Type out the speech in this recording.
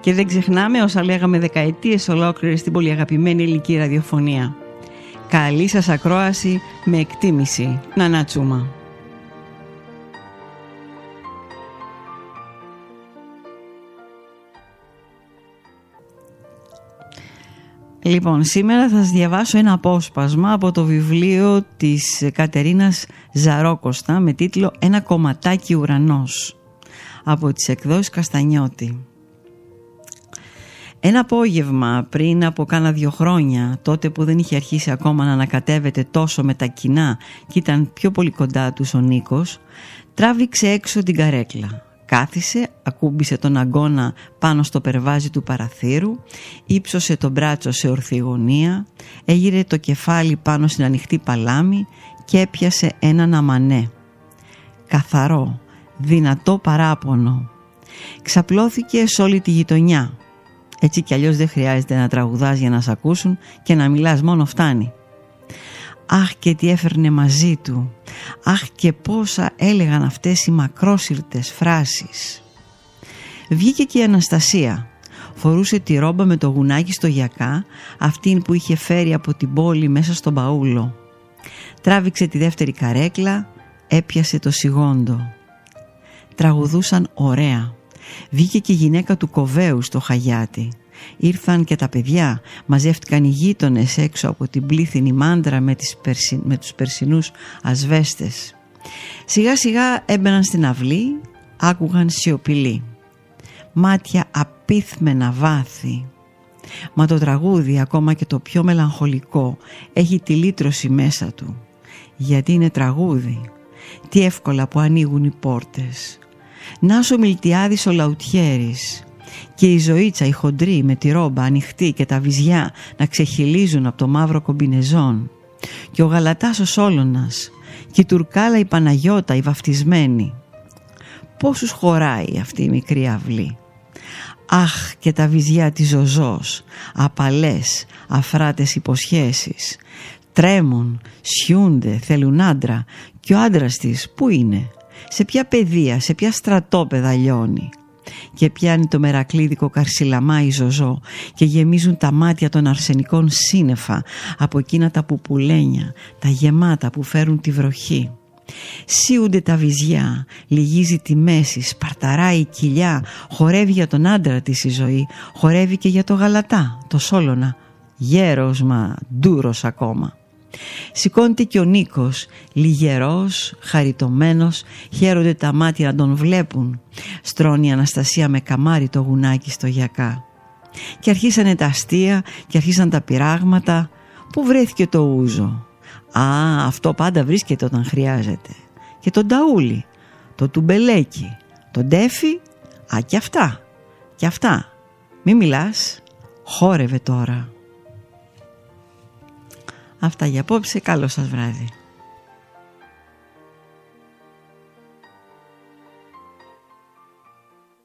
Και δεν ξεχνάμε όσα λέγαμε δεκαετίες ολόκληρες στην πολύ αγαπημένη ελληνική ραδιοφωνία. Καλή σας ακρόαση με εκτίμηση. Να τσούμα. Λοιπόν, σήμερα θα σας διαβάσω ένα απόσπασμα από το βιβλίο της Κατερίνας Ζαρόκοστα με τίτλο «Ένα κομματάκι ουρανός» από τις εκδόσεις Καστανιώτη. Ένα απόγευμα πριν από κάνα δύο χρόνια, τότε που δεν είχε αρχίσει ακόμα να ανακατεύεται τόσο με τα κοινά και ήταν πιο πολύ κοντά τους ο Νίκος, τράβηξε έξω την καρέκλα. Κάθισε, ακούμπησε τον αγκώνα πάνω στο περβάζι του παραθύρου, ύψωσε το μπράτσο σε ορθή γωνία, έγειρε το κεφάλι πάνω στην ανοιχτή παλάμη και έπιασε έναν αμανέ. Καθαρό, δυνατό παράπονο. Ξαπλώθηκε σε όλη τη γειτονιά. Έτσι κι αλλιώς δεν χρειάζεται να τραγουδάς για να σε ακούσουν και να μιλάς μόνο φτάνει. Αχ και τι έφερνε μαζί του. Αχ και πόσα έλεγαν αυτές οι μακρόσυρτες φράσεις. Βγήκε και η Αναστασία. Φορούσε τη ρόμπα με το γουνάκι στο γιακά, αυτήν που είχε φέρει από την πόλη μέσα στον παούλο. Τράβηξε τη δεύτερη καρέκλα, έπιασε το σιγόντο. Τραγουδούσαν ωραία. Βγήκε και η γυναίκα του Κοβέου στο Χαγιάτι. Ήρθαν και τα παιδιά, μαζεύτηκαν οι γείτονες έξω από την πλήθυνη μάντρα με, τις περσι... με τους περσινούς ασβέστες. Σιγά σιγά έμπαιναν στην αυλή, άκουγαν σιωπηλή. Μάτια απίθμενα βάθη. Μα το τραγούδι, ακόμα και το πιο μελαγχολικό, έχει τη λύτρωση μέσα του. Γιατί είναι τραγούδι. Τι εύκολα που ανοίγουν οι πόρτες. Νάσο Μιλτιάδης ο Λαουτιέρης. Και η ζωήτσα η χοντρή με τη ρόμπα ανοιχτή και τα βυζιά να ξεχυλίζουν από το μαύρο κομπινεζόν. Και ο Γαλατάς ο Σόλωνας και η Τουρκάλα η Παναγιώτα η βαφτισμένη. Πόσους χωράει αυτή η μικρή αυλή; Αχ και τα βυζιά της ζωζός, απαλές, αφράτες υποσχέσεις. Τρέμουν, σιούνται, θέλουν άντρα. Και ο άντρας της πού είναι, σε ποια παιδεία, σε ποια στρατόπεδα λιώνει και πιάνει το μερακλίδικο καρσιλαμά η ζωζό και γεμίζουν τα μάτια των αρσενικών σύννεφα από εκείνα τα πουπουλένια, τα γεμάτα που φέρουν τη βροχή. Σίουνται τα βυζιά, λυγίζει τη μέση, σπαρταράει η κοιλιά, χορεύει για τον άντρα της η ζωή, χορεύει και για το γαλατά, το σόλωνα, γέρος μα ντούρος ακόμα. Σηκώνεται και ο Νίκος, λιγερός, χαριτωμένος, χαίρονται τα μάτια να τον βλέπουν. Στρώνει η Αναστασία με καμάρι το γουνάκι στο γιακά. Και αρχίσανε τα αστεία και αρχίσαν τα πειράγματα. Πού βρέθηκε το ούζο; Α, αυτό πάντα βρίσκεται όταν χρειάζεται. Και τον ταούλι, το τουμπελέκι, τον τέφι, α και αυτά, και αυτά. Μη μιλάς, χόρευε τώρα. Αυτά για απόψε. Καλό σας βράδυ.